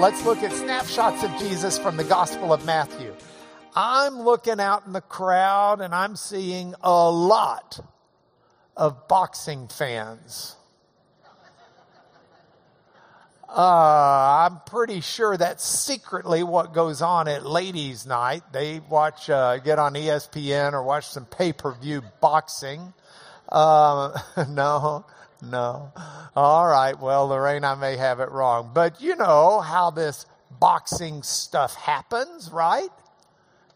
let's look at snapshots of Jesus from the Gospel of Matthew. I'm looking out in the crowd and I'm seeing a lot of boxing fans. Uh, I'm pretty sure that's secretly what goes on at ladies' night. They watch, uh, get on ESPN or watch some pay-per-view boxing. Uh, no, no. All right. Well, Lorraine, I may have it wrong, but you know how this boxing stuff happens, right?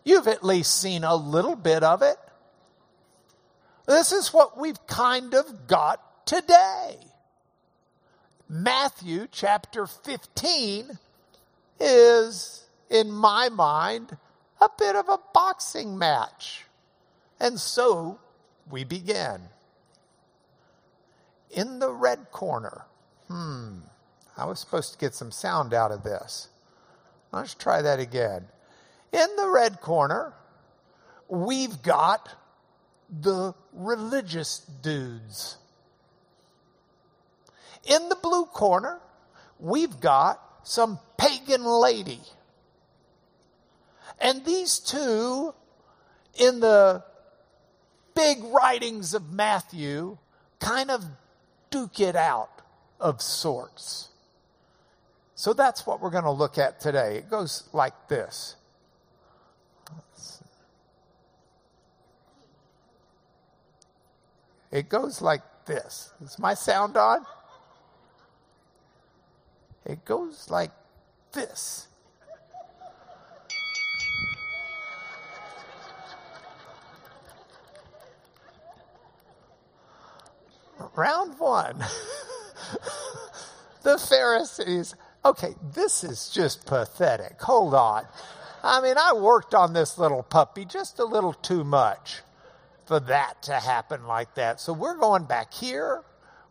You've at least seen a little bit of it. This is what we've kind of got today. Matthew chapter 15 is, in my mind, a bit of a boxing match. And so we begin. In the red corner, hmm, I was supposed to get some sound out of this. Let's try that again. In the red corner, we've got the religious dudes. In the blue corner, we've got some pagan lady. And these two, in the big writings of Matthew, kind of duke it out of sorts. So that's what we're going to look at today. It goes like this. It goes like this. Is my sound on? It goes like this. Round one. the Pharisees. Okay, this is just pathetic. Hold on. I mean, I worked on this little puppy just a little too much for that to happen like that. So we're going back here.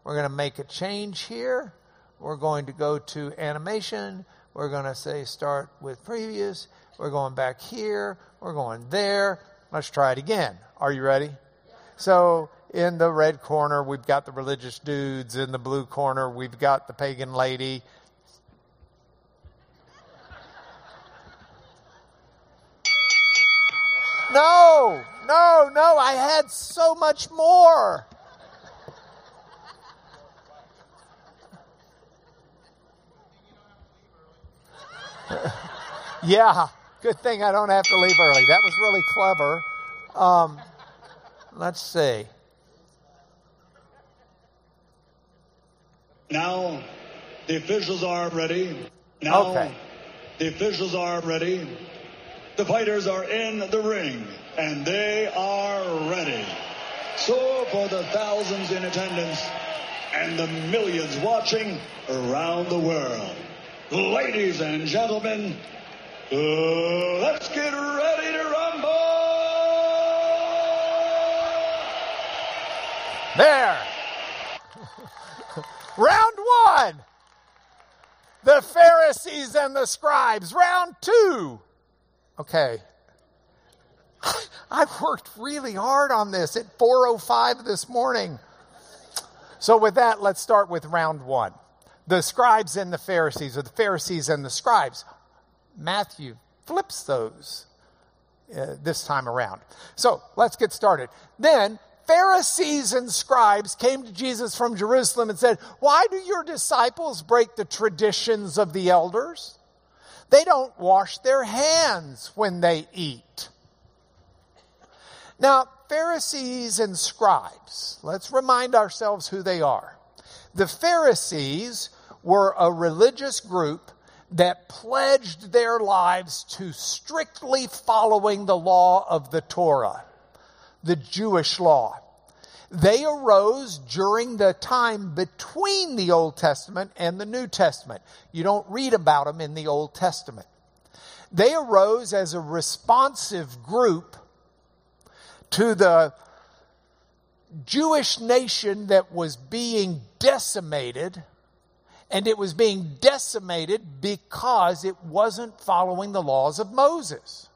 We're going to make a change here. We're going to go to animation. We're going to say start with previous. We're going back here. We're going there. Let's try it again. Are you ready? So in the red corner, we've got the religious dudes. In the blue corner, we've got the pagan lady. No, no, no, I had so much more. yeah, good thing I don't have to leave early. That was really clever. Um, let's see. Now, the officials are ready. Now, Okay. the officials are ready. The fighters are in the ring, and they are ready. So, for the thousands in attendance and the millions watching around the world, ladies and gentlemen, uh, let's get ready to rumble! There. Round one. The Pharisees and the scribes. Round two. Okay. I've worked really hard on this at 4:05 this morning. So with that, let's start with round 1. The scribes and the Pharisees, or the Pharisees and the scribes. Matthew flips those uh, this time around. So let's get started. Then Pharisees and scribes came to Jesus from Jerusalem and said, Why do your disciples break the traditions of the elders? They don't wash their hands when they eat. Now, Pharisees and scribes, let's remind ourselves who they are. The Pharisees were a religious group that pledged their lives to strictly following the law of the Torah, the Jewish law. They arose during the time between the Old Testament and the New Testament. You don't read about them in the Old Testament. They arose as a responsive group to the Jewish nation that was being decimated, and it was being decimated because it wasn't following the laws of Moses.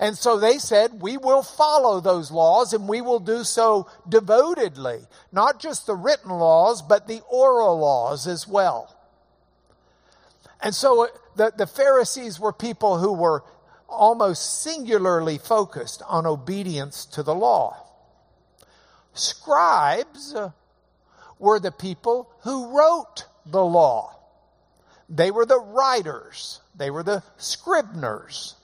And so they said, we will follow those laws and we will do so devotedly. Not just the written laws, but the oral laws as well. And so the, the Pharisees were people who were almost singularly focused on obedience to the law. Scribes uh, were the people who wrote the law. They were the writers. They were the scriveners.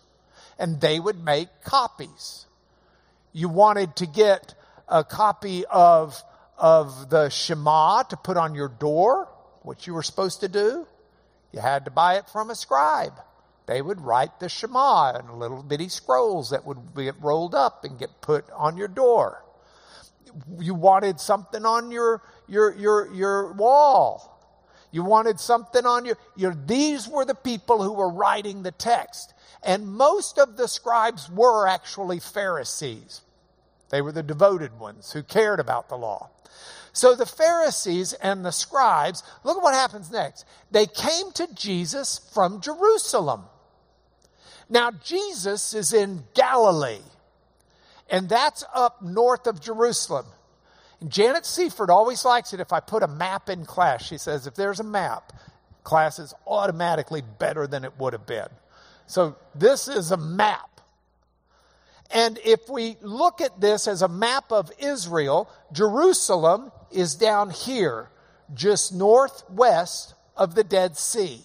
And they would make copies. You wanted to get a copy of, of the Shema to put on your door, what you were supposed to do. You had to buy it from a scribe. They would write the Shema in little bitty scrolls that would get rolled up and get put on your door. You wanted something on your, your, your, your wall. You wanted something on you. These were the people who were writing the text. And most of the scribes were actually Pharisees. They were the devoted ones who cared about the law. So the Pharisees and the scribes, look at what happens next. They came to Jesus from Jerusalem. Now, Jesus is in Galilee, and that's up north of Jerusalem. And Janet Seaford always likes it if I put a map in class. She says, if there's a map, class is automatically better than it would have been. So this is a map. And if we look at this as a map of Israel, Jerusalem is down here, just northwest of the Dead Sea.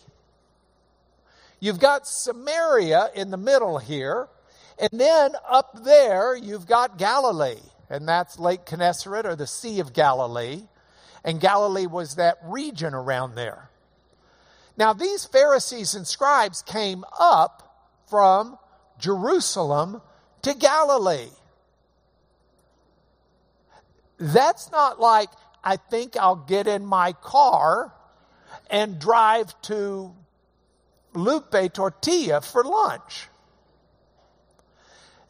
You've got Samaria in the middle here, and then up there you've got Galilee, and that's Lake Gennesaret or the Sea of Galilee. And Galilee was that region around there. Now, these Pharisees and scribes came up from Jerusalem to Galilee. That's not like, I think I'll get in my car and drive to Lupe Tortilla for lunch.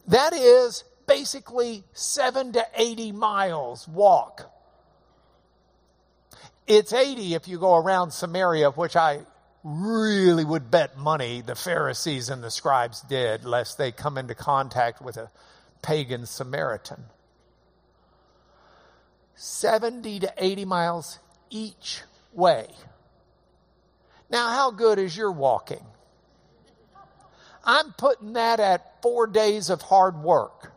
That is basically seven to 80 miles walk. It's 80 if you go around Samaria, which I really would bet money the Pharisees and the scribes did, lest they come into contact with a pagan Samaritan. 70 to 80 miles each way. Now, how good is your walking? I'm putting that at four days of hard work.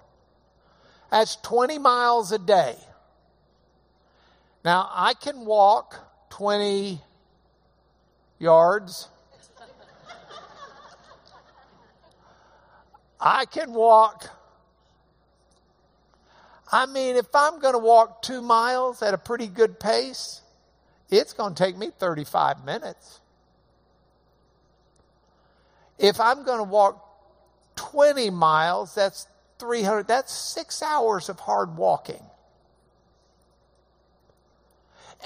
That's 20 miles a day. Now, I can walk 20 yards. I can walk. I mean, if I'm going to walk two miles at a pretty good pace, it's going to take me 35 minutes. If I'm going to walk 20 miles, that's 300, that's six hours of hard walking.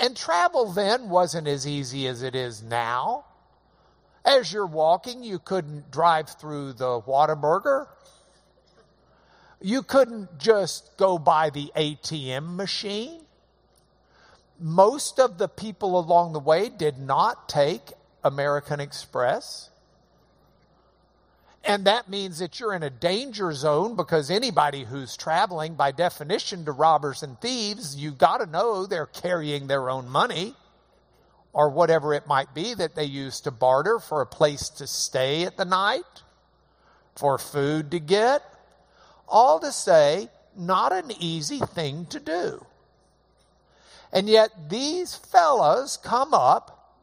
And travel then wasn't as easy as it is now. As you're walking, you couldn't drive through the Whataburger. You couldn't just go by the ATM machine. Most of the people along the way did not take American Express. And that means that you're in a danger zone because anybody who's traveling, by definition, to robbers and thieves, you got to know they're carrying their own money or whatever it might be that they use to barter for a place to stay at the night, for food to get. All to say, not an easy thing to do. And yet these fellows come up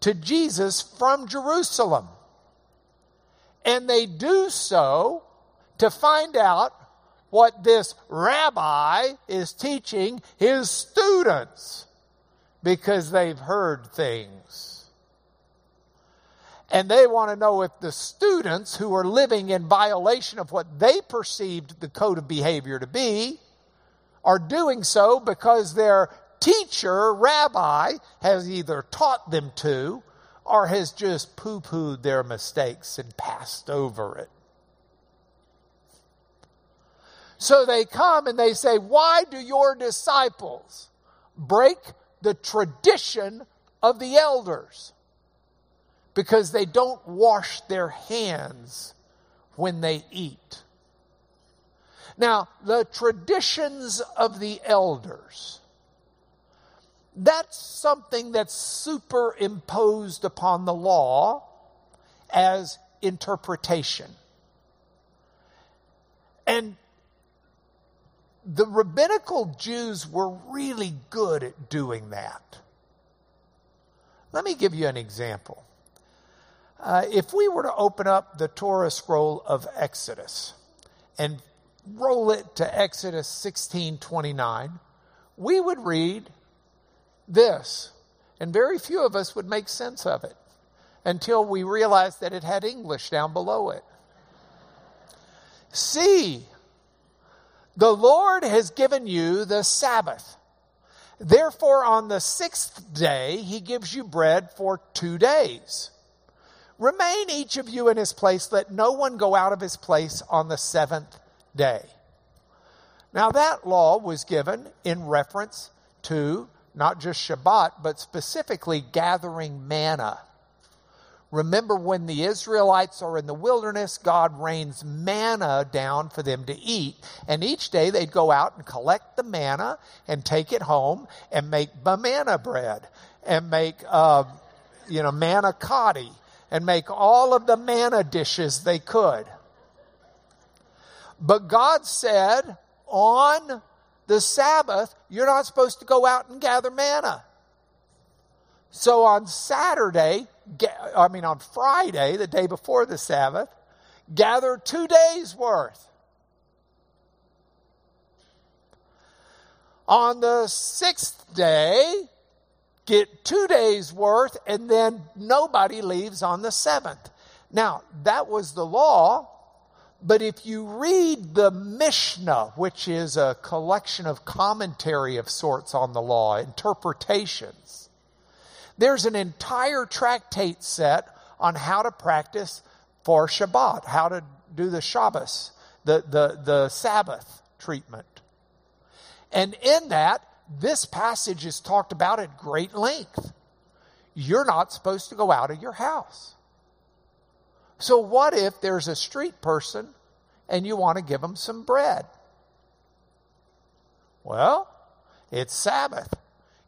to Jesus from Jerusalem. And they do so to find out what this rabbi is teaching his students because they've heard things. And they want to know if the students who are living in violation of what they perceived the code of behavior to be are doing so because their teacher, rabbi, has either taught them to or has just poo pooed their mistakes and passed over it. So they come and they say, Why do your disciples break the tradition of the elders? Because they don't wash their hands when they eat. Now, the traditions of the elders that's something that's superimposed upon the law as interpretation. And the rabbinical Jews were really good at doing that. Let me give you an example. Uh, if we were to open up the Torah scroll of Exodus and roll it to Exodus 16:29, we would read this, and very few of us would make sense of it until we realized that it had English down below it. See, the Lord has given you the Sabbath. Therefore, on the sixth day, he gives you bread for two days. Remain each of you in his place. Let no one go out of his place on the seventh day. Now, that law was given in reference to not just Shabbat, but specifically gathering manna. Remember when the Israelites are in the wilderness, God rains manna down for them to eat. And each day they'd go out and collect the manna and take it home and make manna bread and make, uh, you know, manna cotti and make all of the manna dishes they could. But God said on the Sabbath, you're not supposed to go out and gather manna. So on Saturday, I mean, on Friday, the day before the Sabbath, gather two days worth. On the sixth day, get two days worth, and then nobody leaves on the seventh. Now, that was the law, but if you read the Mishnah, which is a collection of commentary of sorts on the law, interpretations, there's an entire tractate set on how to practice for Shabbat, how to do the Shabbos, the, the, the Sabbath treatment. And in that, this passage is talked about at great length. You're not supposed to go out of your house. So, what if there's a street person and you want to give them some bread? Well, it's Sabbath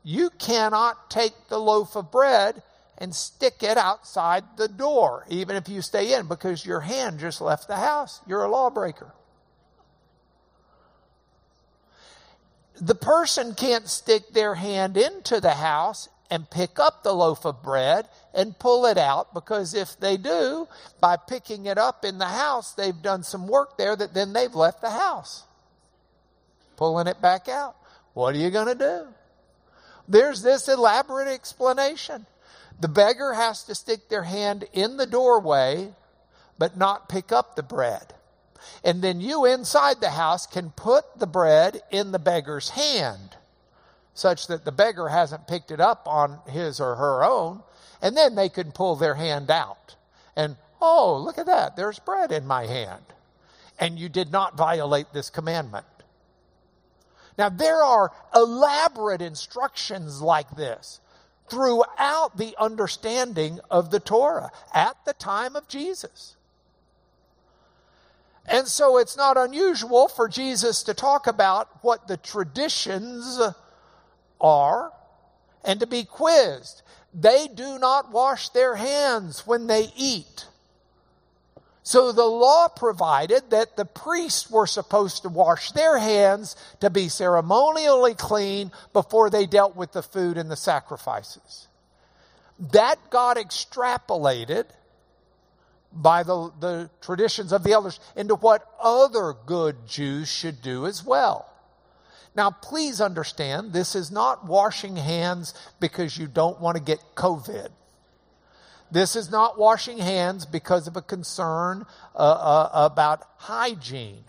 you cannot take the loaf of bread and stick it outside the door, even if you stay in, because your hand just left the house. You're a lawbreaker. The person can't stick their hand into the house and pick up the loaf of bread and pull it out because if they do, by picking it up in the house, they've done some work there that then they've left the house. Pulling it back out. What are you going to do? there's this elaborate explanation. The beggar has to stick their hand in the doorway, but not pick up the bread. And then you inside the house can put the bread in the beggar's hand, such that the beggar hasn't picked it up on his or her own, and then they can pull their hand out. And, oh, look at that, there's bread in my hand. And you did not violate this commandment. Now, there are elaborate instructions like this throughout the understanding of the Torah at the time of Jesus. And so it's not unusual for Jesus to talk about what the traditions are and to be quizzed. They do not wash their hands when they eat. So the law provided that the priests were supposed to wash their hands to be ceremonially clean before they dealt with the food and the sacrifices. That got extrapolated by the, the traditions of the elders into what other good Jews should do as well. Now, please understand, this is not washing hands because you don't want to get COVID. This is not washing hands because of a concern uh, uh, about hygiene.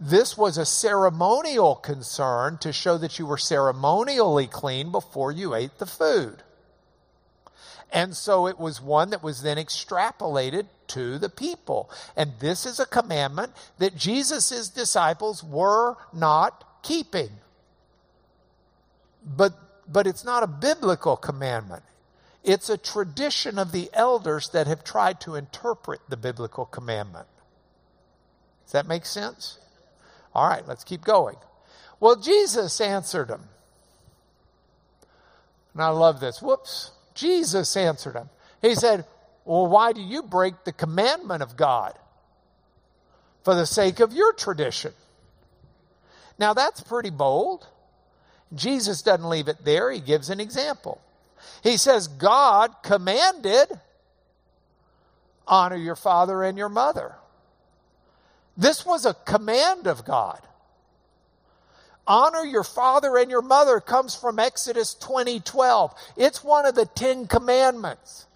This was a ceremonial concern to show that you were ceremonially clean before you ate the food. And so it was one that was then extrapolated to the people. And this is a commandment that Jesus' disciples were not keeping. But, but it's not a biblical commandment. It's a tradition of the elders that have tried to interpret the biblical commandment. Does that make sense? All right, let's keep going. Well, Jesus answered him. And I love this. Whoops. Jesus answered him. He said, Well, why do you break the commandment of God? For the sake of your tradition. Now that's pretty bold. Jesus doesn't leave it there, he gives an example. He says, God commanded, honor your father and your mother. This was a command of God. Honor your father and your mother comes from Exodus 20 12. It's one of the Ten Commandments.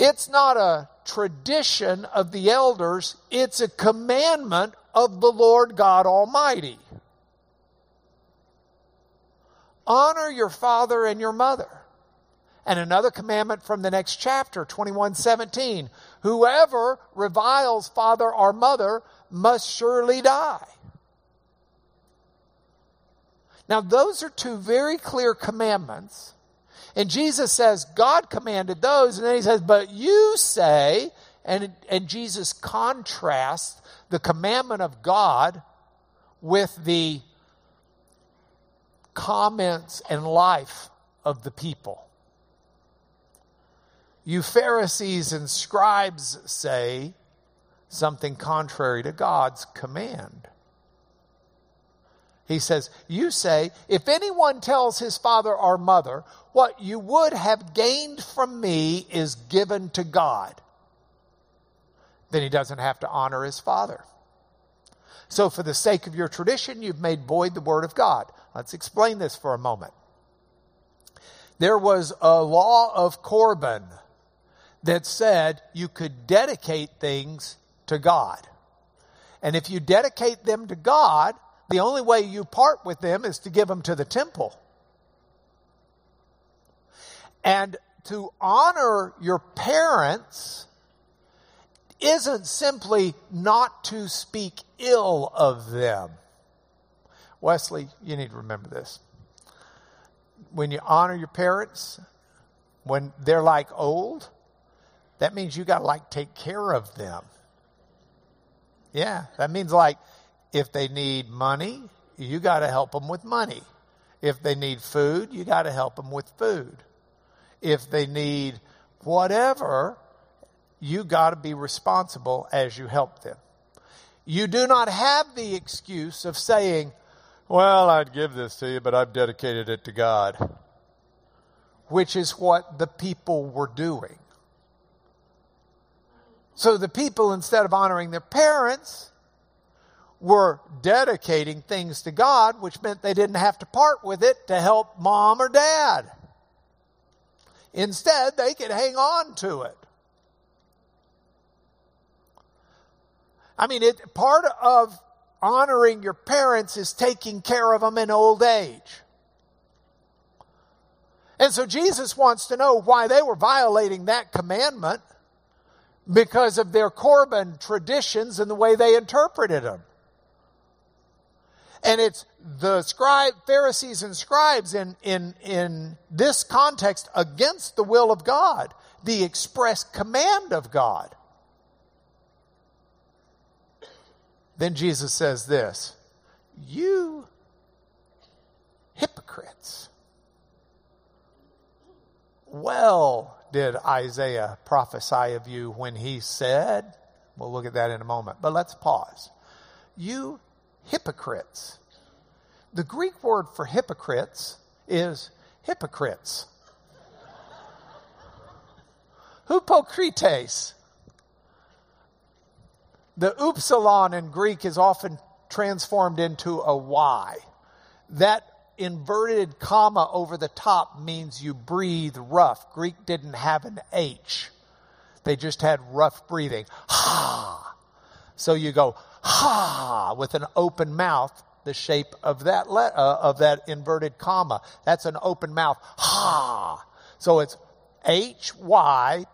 It's not a tradition of the elders, it's a commandment of the Lord God Almighty. Honor your father and your mother. And another commandment from the next chapter, 2117. Whoever reviles father or mother must surely die. Now, those are two very clear commandments. And Jesus says, God commanded those. And then he says, but you say, and, and Jesus contrasts the commandment of God with the comments and life of the people. You Pharisees and scribes say something contrary to God's command. He says, You say, if anyone tells his father or mother, what you would have gained from me is given to God, then he doesn't have to honor his father. So, for the sake of your tradition, you've made void the word of God. Let's explain this for a moment. There was a law of Corban that said you could dedicate things to God. And if you dedicate them to God, the only way you part with them is to give them to the temple. And to honor your parents isn't simply not to speak ill of them. Wesley, you need to remember this. When you honor your parents, when they're like old, that means you got to like take care of them. Yeah, that means like if they need money, you got to help them with money. If they need food, you got to help them with food. If they need whatever, you got to be responsible as you help them. You do not have the excuse of saying, well, I'd give this to you, but I've dedicated it to God. Which is what the people were doing. So the people, instead of honoring their parents, were dedicating things to God, which meant they didn't have to part with it to help mom or dad. Instead, they could hang on to it. I mean, it, part of honoring your parents is taking care of them in old age. And so Jesus wants to know why they were violating that commandment because of their Corban traditions and the way they interpreted them. And it's the scribe, Pharisees and scribes in, in, in this context against the will of God, the express command of God. Then Jesus says this You hypocrites. Well, did Isaiah prophesy of you when he said, we'll look at that in a moment, but let's pause. You hypocrites. The Greek word for hypocrites is hypocrites. Hypocrites. The upsilon in Greek is often transformed into a Y. That inverted comma over the top means you breathe rough. Greek didn't have an H. They just had rough breathing. Ha! So you go, ha! with an open mouth, the shape of that, le- uh, of that inverted comma. That's an open mouth. Ha! So it's H-Y-P-O-K,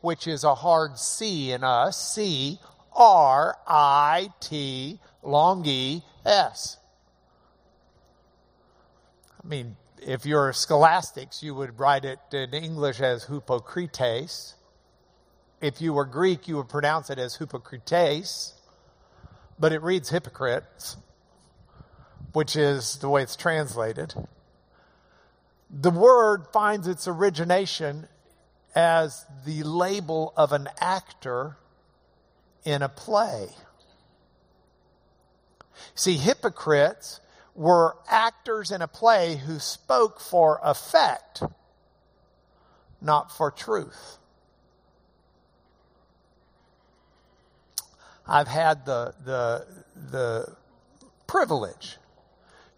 which is a hard C in us, C, R, I, T, long E, S. I mean, if you're scholastics, you would write it in English as hypocrites. If you were Greek, you would pronounce it as hypocrites, but it reads hypocrites. which is the way it's translated, the word finds its origination as the label of an actor in a play. See, hypocrites were actors in a play who spoke for effect, not for truth. I've had the, the, the privilege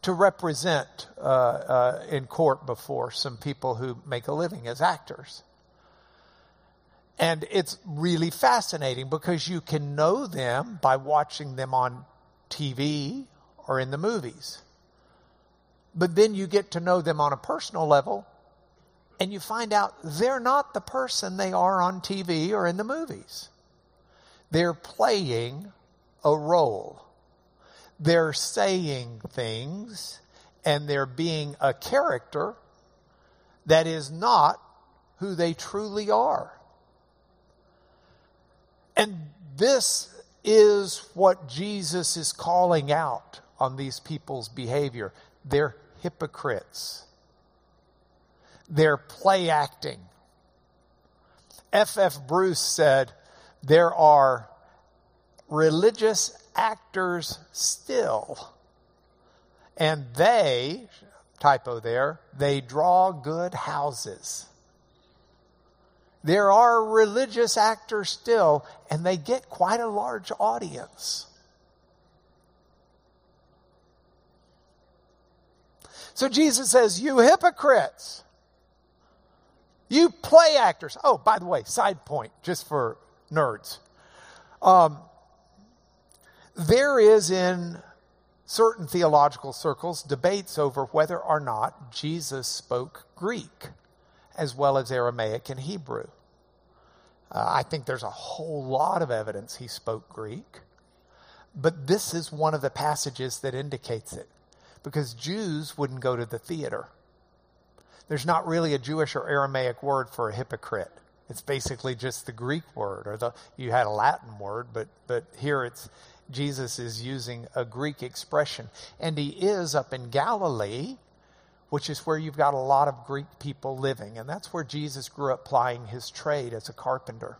to represent uh, uh, in court before some people who make a living as actors. And it's really fascinating because you can know them by watching them on TV or in the movies. But then you get to know them on a personal level and you find out they're not the person they are on TV or in the movies. They're playing a role. They're saying things and they're being a character that is not who they truly are. And this is what Jesus is calling out on these people's behavior. They're hypocrites. They're play acting. F. F. Bruce said, There are religious actors still, and they, typo there, they draw good houses. There are religious actors still, and they get quite a large audience. So Jesus says, You hypocrites, you play actors. Oh, by the way, side point, just for nerds. Um, there is in certain theological circles debates over whether or not Jesus spoke Greek as well as Aramaic and Hebrew. Uh, I think there's a whole lot of evidence he spoke Greek, but this is one of the passages that indicates it because Jews wouldn't go to the theater. There's not really a Jewish or Aramaic word for a hypocrite. It's basically just the Greek word, or the you had a Latin word, but but here it's Jesus is using a Greek expression, and he is up in Galilee, which is where you've got a lot of Greek people living. And that's where Jesus grew up plying his trade as a carpenter.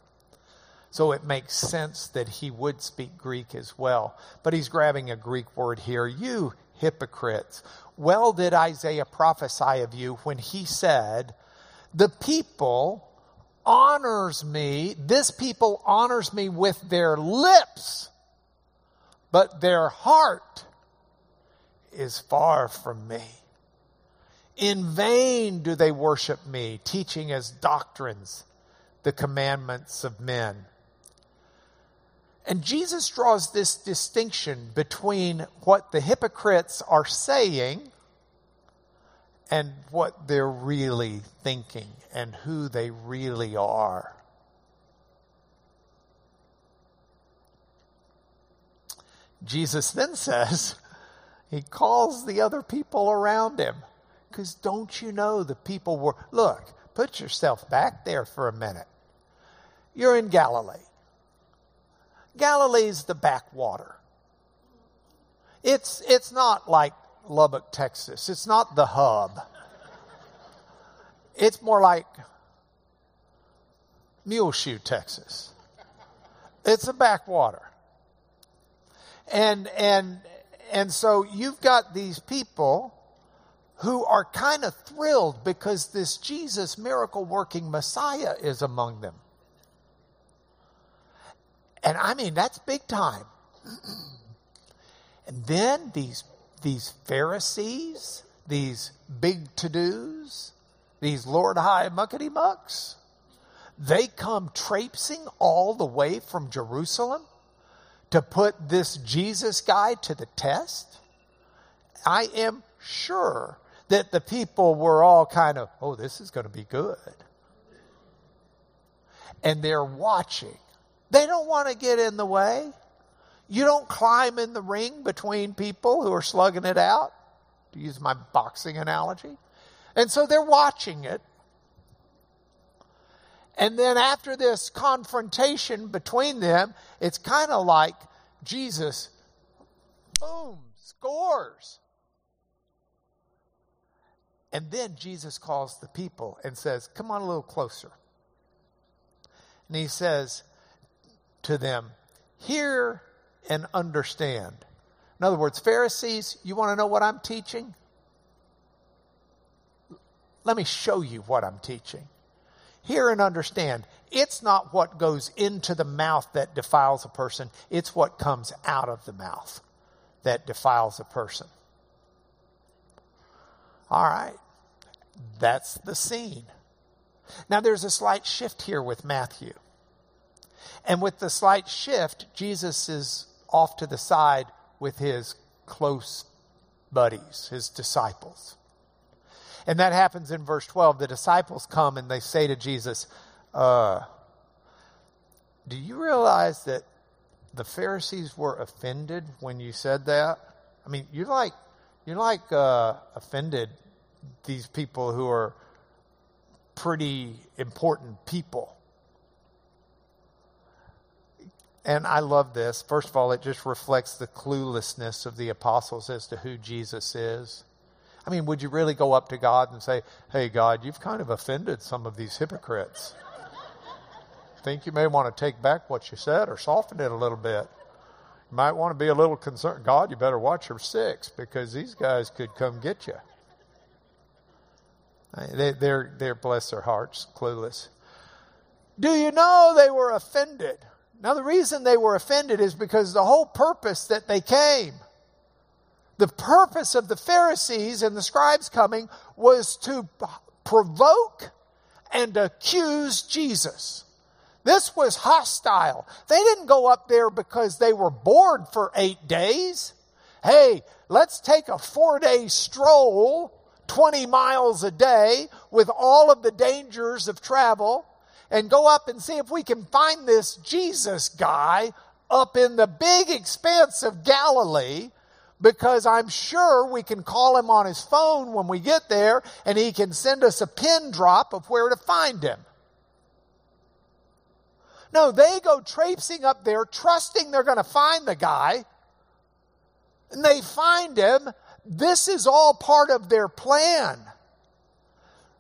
So it makes sense that he would speak Greek as well. But he's grabbing a Greek word here. You hypocrites. Well did Isaiah prophesy of you when he said, The people honors me, this people honors me with their lips, but their heart is far from me. In vain do they worship me, teaching as doctrines the commandments of men. And Jesus draws this distinction between what the hypocrites are saying and what they're really thinking and who they really are. Jesus then says, He calls the other people around him. Because don't you know the people were, look, put yourself back there for a minute. You're in Galilee. Galilee's the backwater. It's, it's not like Lubbock, Texas. It's not the hub. It's more like Muleshoe, Texas. It's a backwater. And, and, and so you've got these people who are kind of thrilled because this Jesus miracle working Messiah is among them. And I mean, that's big time. and then these, these Pharisees, these big to dos, these Lord High muckety mucks, they come traipsing all the way from Jerusalem to put this Jesus guy to the test. I am sure that the people were all kind of, oh, this is going to be good. And they're watching. They don't want to get in the way. You don't climb in the ring between people who are slugging it out, to use my boxing analogy. And so they're watching it. And then after this confrontation between them, it's kind of like Jesus, boom, scores. And then Jesus calls the people and says, Come on a little closer. And he says to them, Hear and understand. In other words, Pharisees, you want to know what I'm teaching? Let me show you what I'm teaching. Hear and understand. It's not what goes into the mouth that defiles a person, it's what comes out of the mouth that defiles a person. All right. That's the scene. Now, there's a slight shift here with Matthew. And with the slight shift, Jesus is off to the side with his close buddies, his disciples. And that happens in verse 12. The disciples come and they say to Jesus, uh, Do you realize that the Pharisees were offended when you said that? I mean, you're like, you're like uh, offended these people who are pretty important people. And I love this. First of all, it just reflects the cluelessness of the apostles as to who Jesus is. I mean, would you really go up to God and say, Hey, God, you've kind of offended some of these hypocrites? Think you may want to take back what you said or soften it a little bit. You might want to be a little concerned. God, you better watch your six because these guys could come get you. They, they're, they're, bless their hearts, clueless. Do you know they were offended? Now, the reason they were offended is because the whole purpose that they came the purpose of the Pharisees and the scribes coming was to provoke and accuse Jesus. This was hostile. They didn't go up there because they were bored for eight days. Hey, let's take a four day stroll, 20 miles a day, with all of the dangers of travel, and go up and see if we can find this Jesus guy up in the big expanse of Galilee because I'm sure we can call him on his phone when we get there and he can send us a pin drop of where to find him. No, they go traipsing up there, trusting they're going to find the guy. And they find him. This is all part of their plan.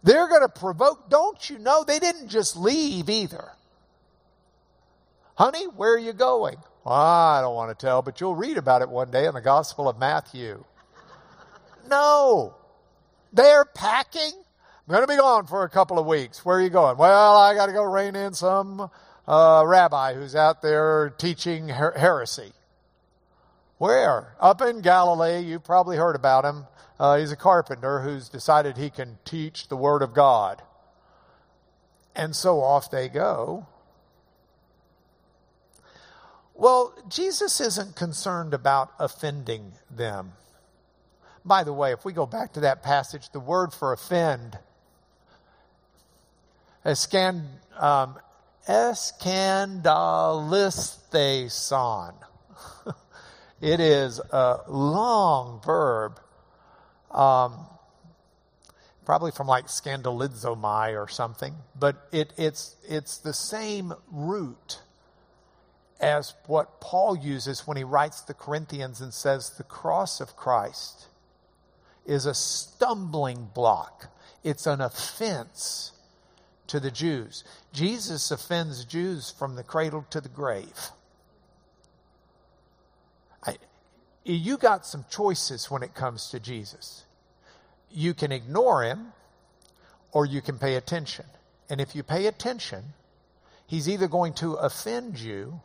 They're going to provoke. Don't you know? They didn't just leave either. Honey, where are you going? I don't want to tell, but you'll read about it one day in the Gospel of Matthew. No. They're packing. I'm going to be gone for a couple of weeks. Where are you going? Well, I got to go rein in some uh, rabbi who's out there teaching her- heresy. Where? Up in Galilee. You've probably heard about him. Uh, he's a carpenter who's decided he can teach the Word of God. And so off they go. Well, Jesus isn't concerned about offending them. By the way, if we go back to that passage, the word for offend, escand, um, it is a long verb, um, probably from like scandalizomai or something, but it, it's, it's the same root as what Paul uses when he writes the Corinthians and says the cross of Christ is a stumbling block. It's an offense to the Jews. Jesus offends Jews from the cradle to the grave. I, you got some choices when it comes to Jesus. You can ignore him or you can pay attention. And if you pay attention, he's either going to offend you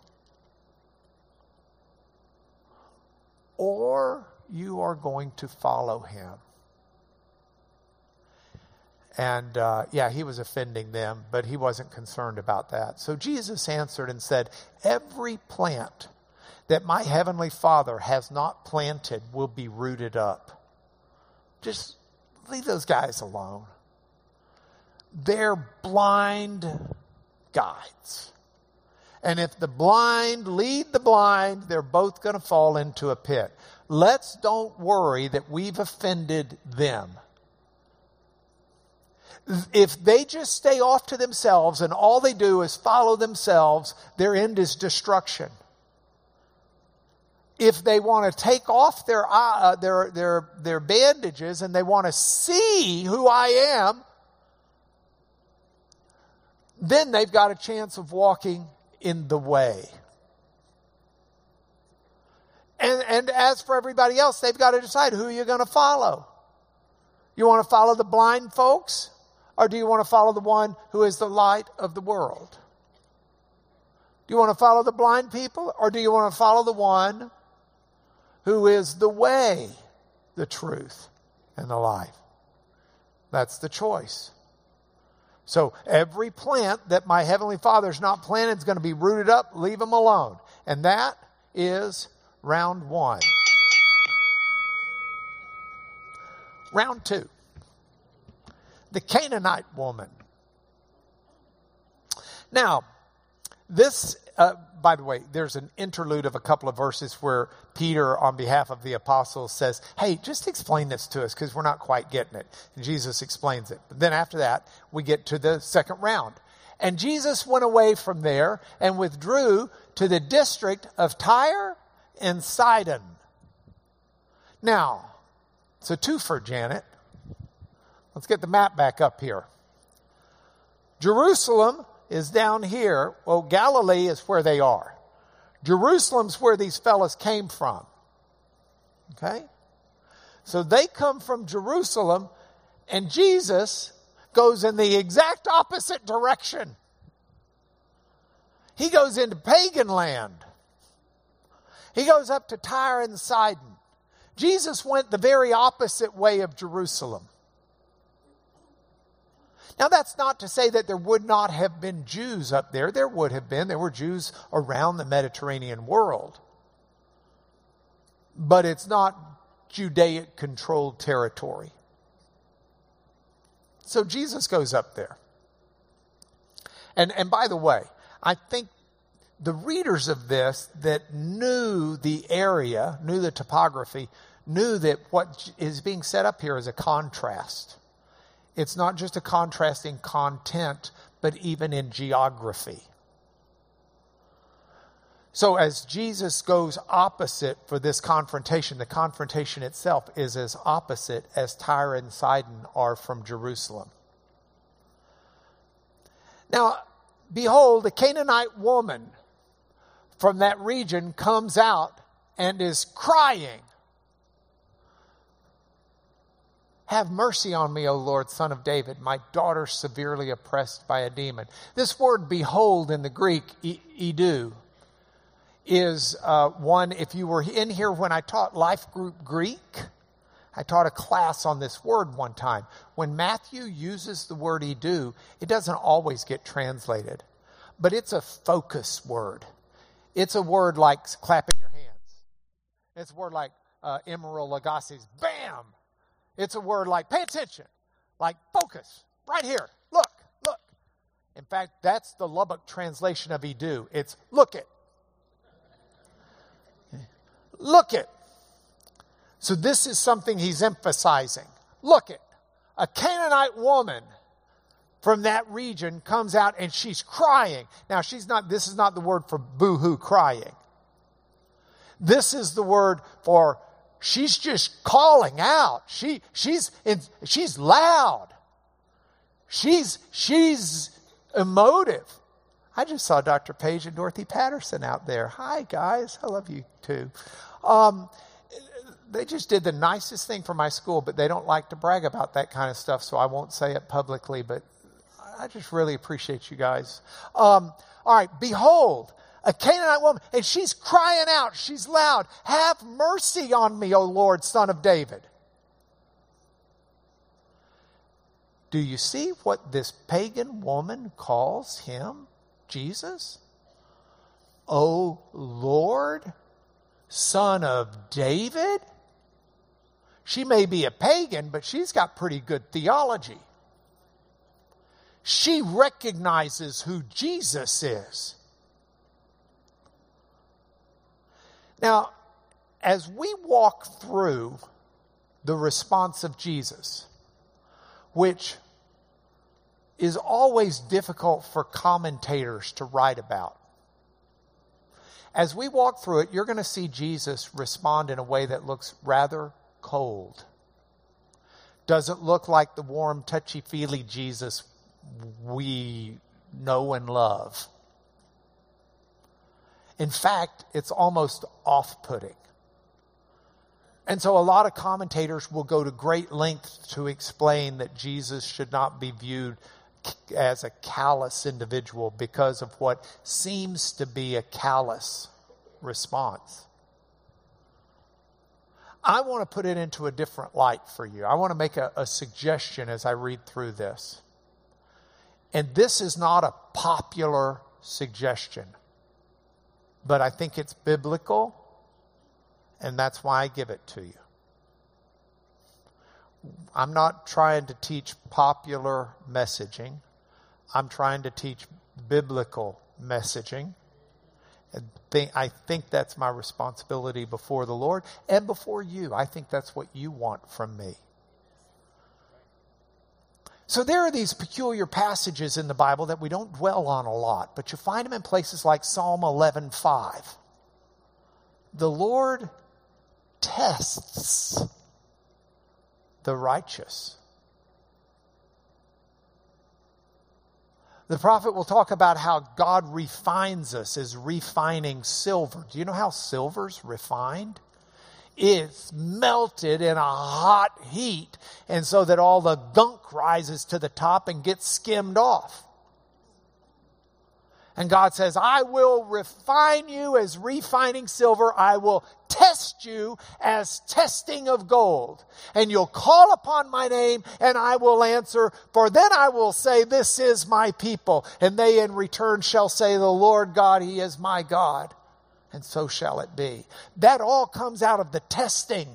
or you are going to follow him. And uh, yeah, he was offending them, but he wasn't concerned about that. So Jesus answered and said, Every plant that my heavenly Father has not planted will be rooted up. Just leave those guys alone. They're blind guides. And if the blind lead the blind, they're both going to fall into a pit. Let's don't worry that we've offended them. If they just stay off to themselves and all they do is follow themselves, their end is destruction. If they want to take off their, uh, their, their, their bandages and they want to see who I am, then they've got a chance of walking in the way. And, and as for everybody else, they've got to decide who you're going to follow. You want to follow the blind folks? Or do you want to follow the one who is the light of the world? Do you want to follow the blind people? Or do you want to follow the one who is the way, the truth, and the life? That's the choice. So every plant that my Heavenly Father's not planted is going to be rooted up, leave them alone. And that is round one. Round two. The Canaanite woman. Now, this, uh, by the way, there's an interlude of a couple of verses where Peter, on behalf of the apostles, says, Hey, just explain this to us because we're not quite getting it. And Jesus explains it. But then after that, we get to the second round. And Jesus went away from there and withdrew to the district of Tyre and Sidon. Now, it's a twofer, Janet. Let's get the map back up here. Jerusalem is down here. Well, Galilee is where they are. Jerusalem's where these fellas came from. Okay? So they come from Jerusalem, and Jesus goes in the exact opposite direction. He goes into pagan land. He goes up to Tyre and Sidon. Jesus went the very opposite way of Jerusalem. Now, that's not to say that there would not have been Jews up there. There would have been. There were Jews around the Mediterranean world. But it's not Judaic controlled territory. So Jesus goes up there. And, and by the way, I think the readers of this that knew the area, knew the topography, knew that what is being set up here is a contrast. It's not just a contrast in content, but even in geography. So, as Jesus goes opposite for this confrontation, the confrontation itself is as opposite as Tyre and Sidon are from Jerusalem. Now, behold, a Canaanite woman from that region comes out and is crying Have mercy on me, O Lord, son of David, my daughter severely oppressed by a demon. This word behold in the Greek, idou, is uh, one, if you were in here when I taught life group Greek, I taught a class on this word one time. When Matthew uses the word idou, it doesn't always get translated, but it's a focus word. It's a word like clapping your hands. It's a word like uh, Emeril Lagasse's bam, it's a word like pay attention, like focus, right here. Look, look. In fact, that's the Lubbock translation of idou. It's look it. Look it. So this is something he's emphasizing. Look it. A Canaanite woman from that region comes out and she's crying. Now she's not, this is not the word for boo-hoo crying. This is the word for she's just calling out. She, she's, in, she's loud. She's, she's emotive. I just saw Dr. Paige and Dorothy Patterson out there. Hi, guys. I love you too. Um, they just did the nicest thing for my school, but they don't like to brag about that kind of stuff, so I won't say it publicly, but I just really appreciate you guys. Um, all right, behold, a Canaanite woman, and she's crying out, she's loud, Have mercy on me, O Lord, son of David. Do you see what this pagan woman calls him, Jesus? O Lord, son of David? She may be a pagan, but she's got pretty good theology. She recognizes who Jesus is. Now, as we walk through the response of Jesus, which is always difficult for commentators to write about, as we walk through it, you're going to see Jesus respond in a way that looks rather cold. Doesn't look like the warm, touchy feely Jesus we know and love. In fact, it's almost off putting. And so a lot of commentators will go to great lengths to explain that Jesus should not be viewed as a callous individual because of what seems to be a callous response. I want to put it into a different light for you. I want to make a, a suggestion as I read through this. And this is not a popular suggestion, but I think it's biblical, and that's why I give it to you. I'm not trying to teach popular messaging. I'm trying to teach biblical messaging. I think that's my responsibility before the Lord and before you. I think that's what you want from me. So there are these peculiar passages in the Bible that we don't dwell on a lot, but you find them in places like Psalm 11:5. The Lord tests the righteous. The prophet will talk about how God refines us as refining silver. Do you know how silver's refined? It's melted in a hot heat, and so that all the gunk rises to the top and gets skimmed off. And God says, I will refine you as refining silver. I will test you as testing of gold. And you'll call upon my name and I will answer. For then I will say, this is my people. And they in return shall say, the Lord God, he is my God. And so shall it be. That all comes out of the testing.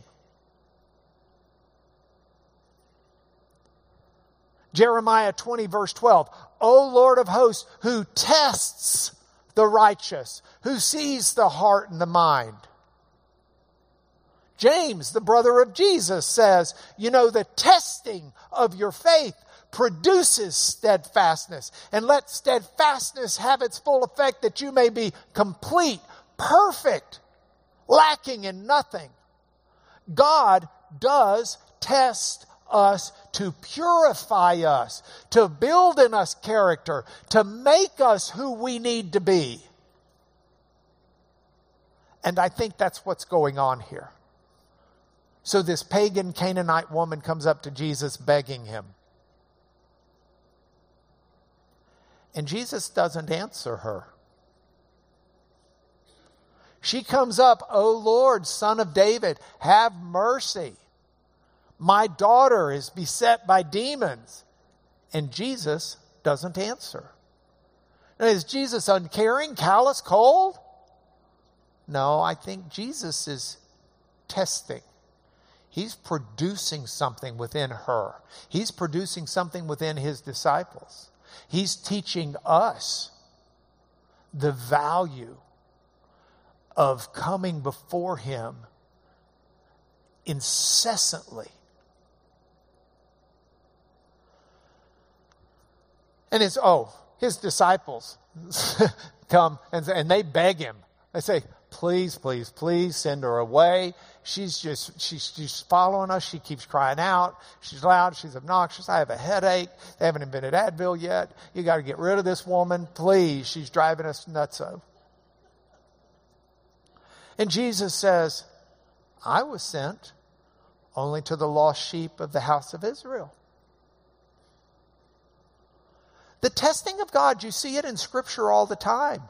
Jeremiah 20 verse 12. O Lord of hosts, who tests the righteous, who sees the heart and the mind. James, the brother of Jesus, says, you know, the testing of your faith produces steadfastness. And let steadfastness have its full effect that you may be complete, perfect, lacking in nothing. God does test us to purify us, to build in us character, to make us who we need to be. And I think that's what's going on here. So this pagan Canaanite woman comes up to Jesus begging him. And Jesus doesn't answer her. She comes up, O Lord, son of David, have mercy. My daughter is beset by demons. And Jesus doesn't answer. Now, is Jesus uncaring, callous, cold? No, I think Jesus is testing. He's producing something within her. He's producing something within his disciples. He's teaching us the value of coming before him incessantly And it's, oh, his disciples come and, and they beg him. They say, please, please, please send her away. She's just, she's, she's following us. She keeps crying out. She's loud. She's obnoxious. I have a headache. They haven't invented Advil yet. You got to get rid of this woman. Please. She's driving us nutso. And Jesus says, I was sent only to the lost sheep of the house of Israel. The testing of God, you see it in Scripture all the time.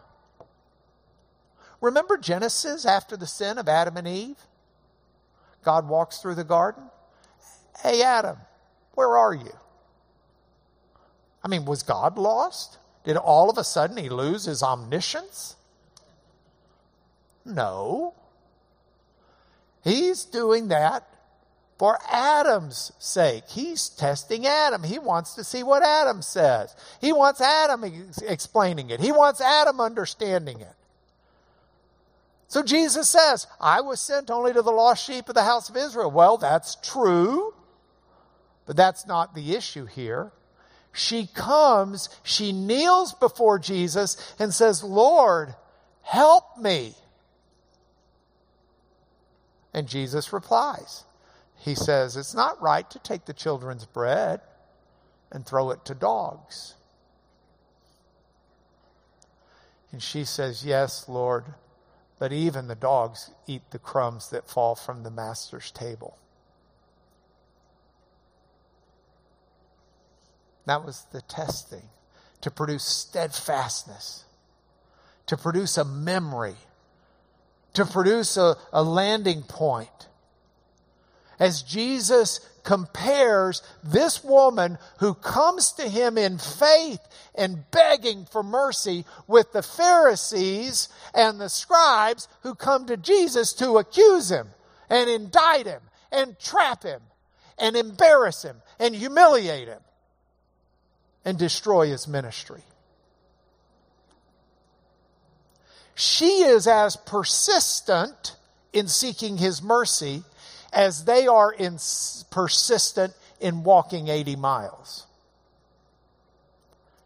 Remember Genesis after the sin of Adam and Eve? God walks through the garden. Hey, Adam, where are you? I mean, was God lost? Did all of a sudden he lose his omniscience? No. He's doing that for Adam's sake. He's testing Adam. He wants to see what Adam says. He wants Adam ex- explaining it. He wants Adam understanding it. So Jesus says, I was sent only to the lost sheep of the house of Israel. Well, that's true, but that's not the issue here. She comes, she kneels before Jesus and says, Lord, help me. And Jesus replies. He says, It's not right to take the children's bread and throw it to dogs. And she says, Yes, Lord, but even the dogs eat the crumbs that fall from the master's table. That was the testing to produce steadfastness, to produce a memory, to produce a, a landing point. As Jesus compares this woman who comes to him in faith and begging for mercy with the Pharisees and the scribes who come to Jesus to accuse him and indict him and trap him and embarrass him and humiliate him and destroy his ministry. She is as persistent in seeking his mercy as they are in persistent in walking 80 miles.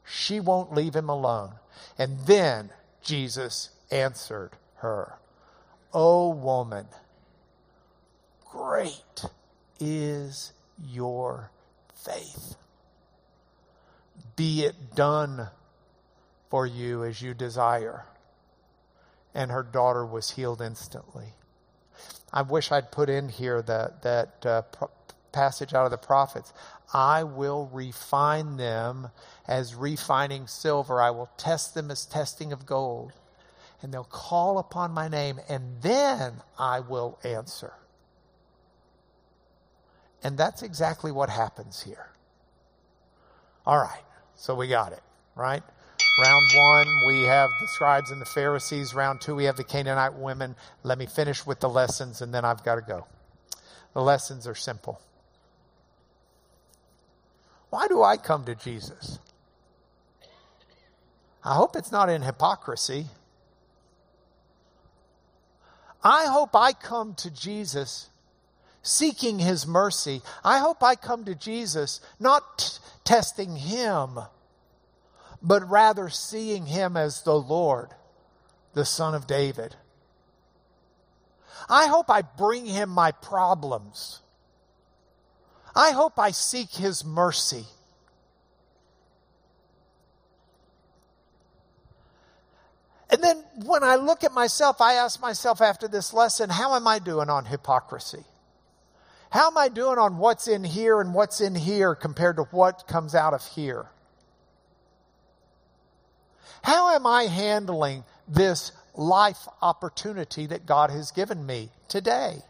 She won't leave him alone. And then Jesus answered her, O woman, great is your faith. Be it done for you as you desire. And her daughter was healed instantly. I wish I'd put in here that, that uh, passage out of the prophets. I will refine them as refining silver. I will test them as testing of gold. And they'll call upon my name, and then I will answer. And that's exactly what happens here. All right. So we got it, right? Round one, we have the scribes and the Pharisees. Round two, we have the Canaanite women. Let me finish with the lessons and then I've got to go. The lessons are simple. Why do I come to Jesus? I hope it's not in hypocrisy. I hope I come to Jesus seeking his mercy. I hope I come to Jesus not t- testing him, but rather seeing him as the Lord, the Son of David. I hope I bring him my problems. I hope I seek his mercy. And then when I look at myself, I ask myself after this lesson, how am I doing on hypocrisy? How am I doing on what's in here and what's in here compared to what comes out of here? How am I handling this life opportunity that God has given me today?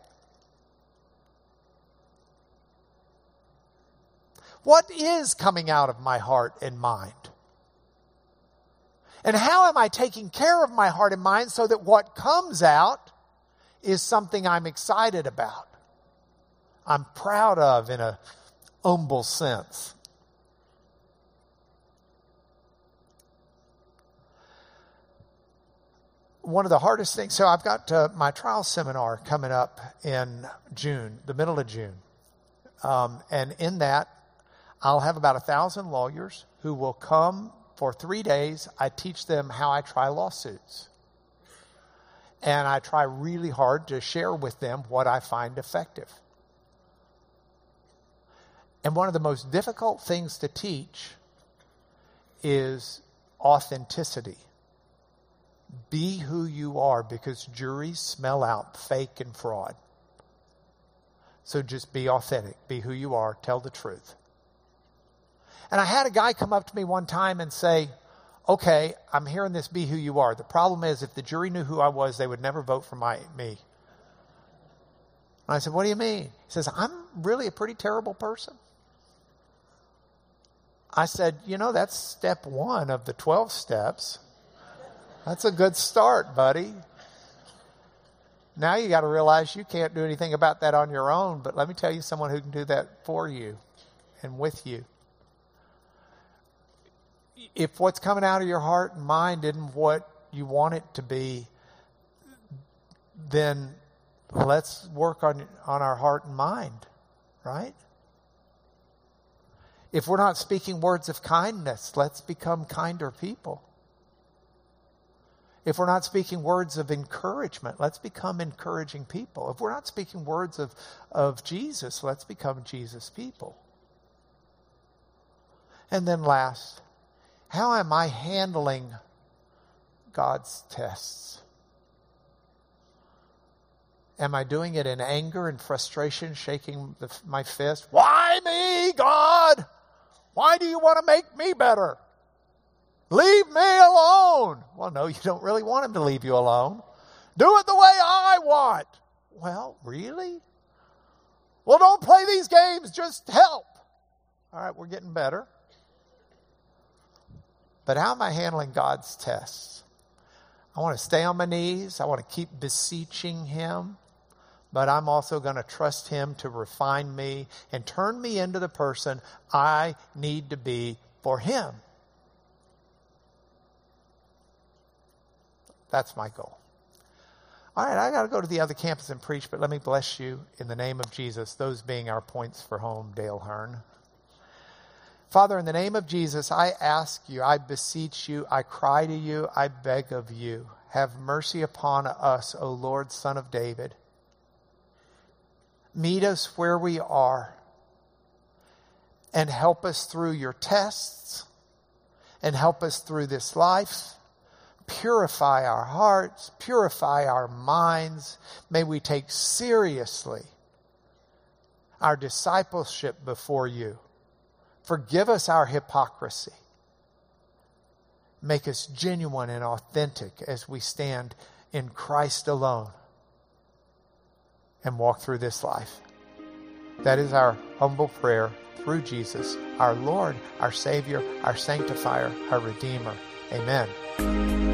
What is coming out of my heart and mind? And how am I taking care of my heart and mind so that what comes out is something I'm excited about? I'm proud of in a humble sense. One of the hardest things, so I've got uh, my trial seminar coming up in June, the middle of June. Um, and in that, I'll have about a thousand lawyers who will come for three days. I teach them how I try lawsuits. And I try really hard to share with them what I find effective. And one of the most difficult things to teach is authenticity. Be who you are because juries smell out fake and fraud. So just be authentic. Be who you are. Tell the truth. And I had a guy come up to me one time and say, Okay, I'm hearing this be who you are. The problem is, if the jury knew who I was, they would never vote for my, me. And I said, What do you mean? He says, I'm really a pretty terrible person. I said, You know, that's step one of the 12 steps. That's a good start, buddy. Now you got to realize you can't do anything about that on your own, but let me tell you someone who can do that for you and with you. If what's coming out of your heart and mind isn't what you want it to be, then let's work on, on our heart and mind, right? If we're not speaking words of kindness, let's become kinder people. If we're not speaking words of encouragement, let's become encouraging people. If we're not speaking words of, of Jesus, let's become Jesus people. And then last, how am I handling God's tests? Am I doing it in anger and frustration, shaking the, my fist? Why me, God? Why do you want to make me better? Leave me alone. Well, no, you don't really want him to leave you alone. Do it the way I want. Well, really? Well, don't play these games, just help. All right, we're getting better. But how am I handling God's tests? I want to stay on my knees. I want to keep beseeching Him but I'm also going to trust Him to refine me and turn me into the person I need to be for Him. That's my goal. All right, I got to go to the other campus and preach, but let me bless you in the name of Jesus, those being our points for home, Dale Hearn. Father, in the name of Jesus, I ask you, I beseech you, I cry to you, I beg of you, have mercy upon us, O Lord, Son of David. Meet us where we are and help us through your tests and help us through this life. Purify our hearts, purify our minds. May we take seriously our discipleship before you. Forgive us our hypocrisy. Make us genuine and authentic as we stand in Christ alone and walk through this life. That is our humble prayer through Jesus, our Lord, our Savior, our Sanctifier, our Redeemer. Amen.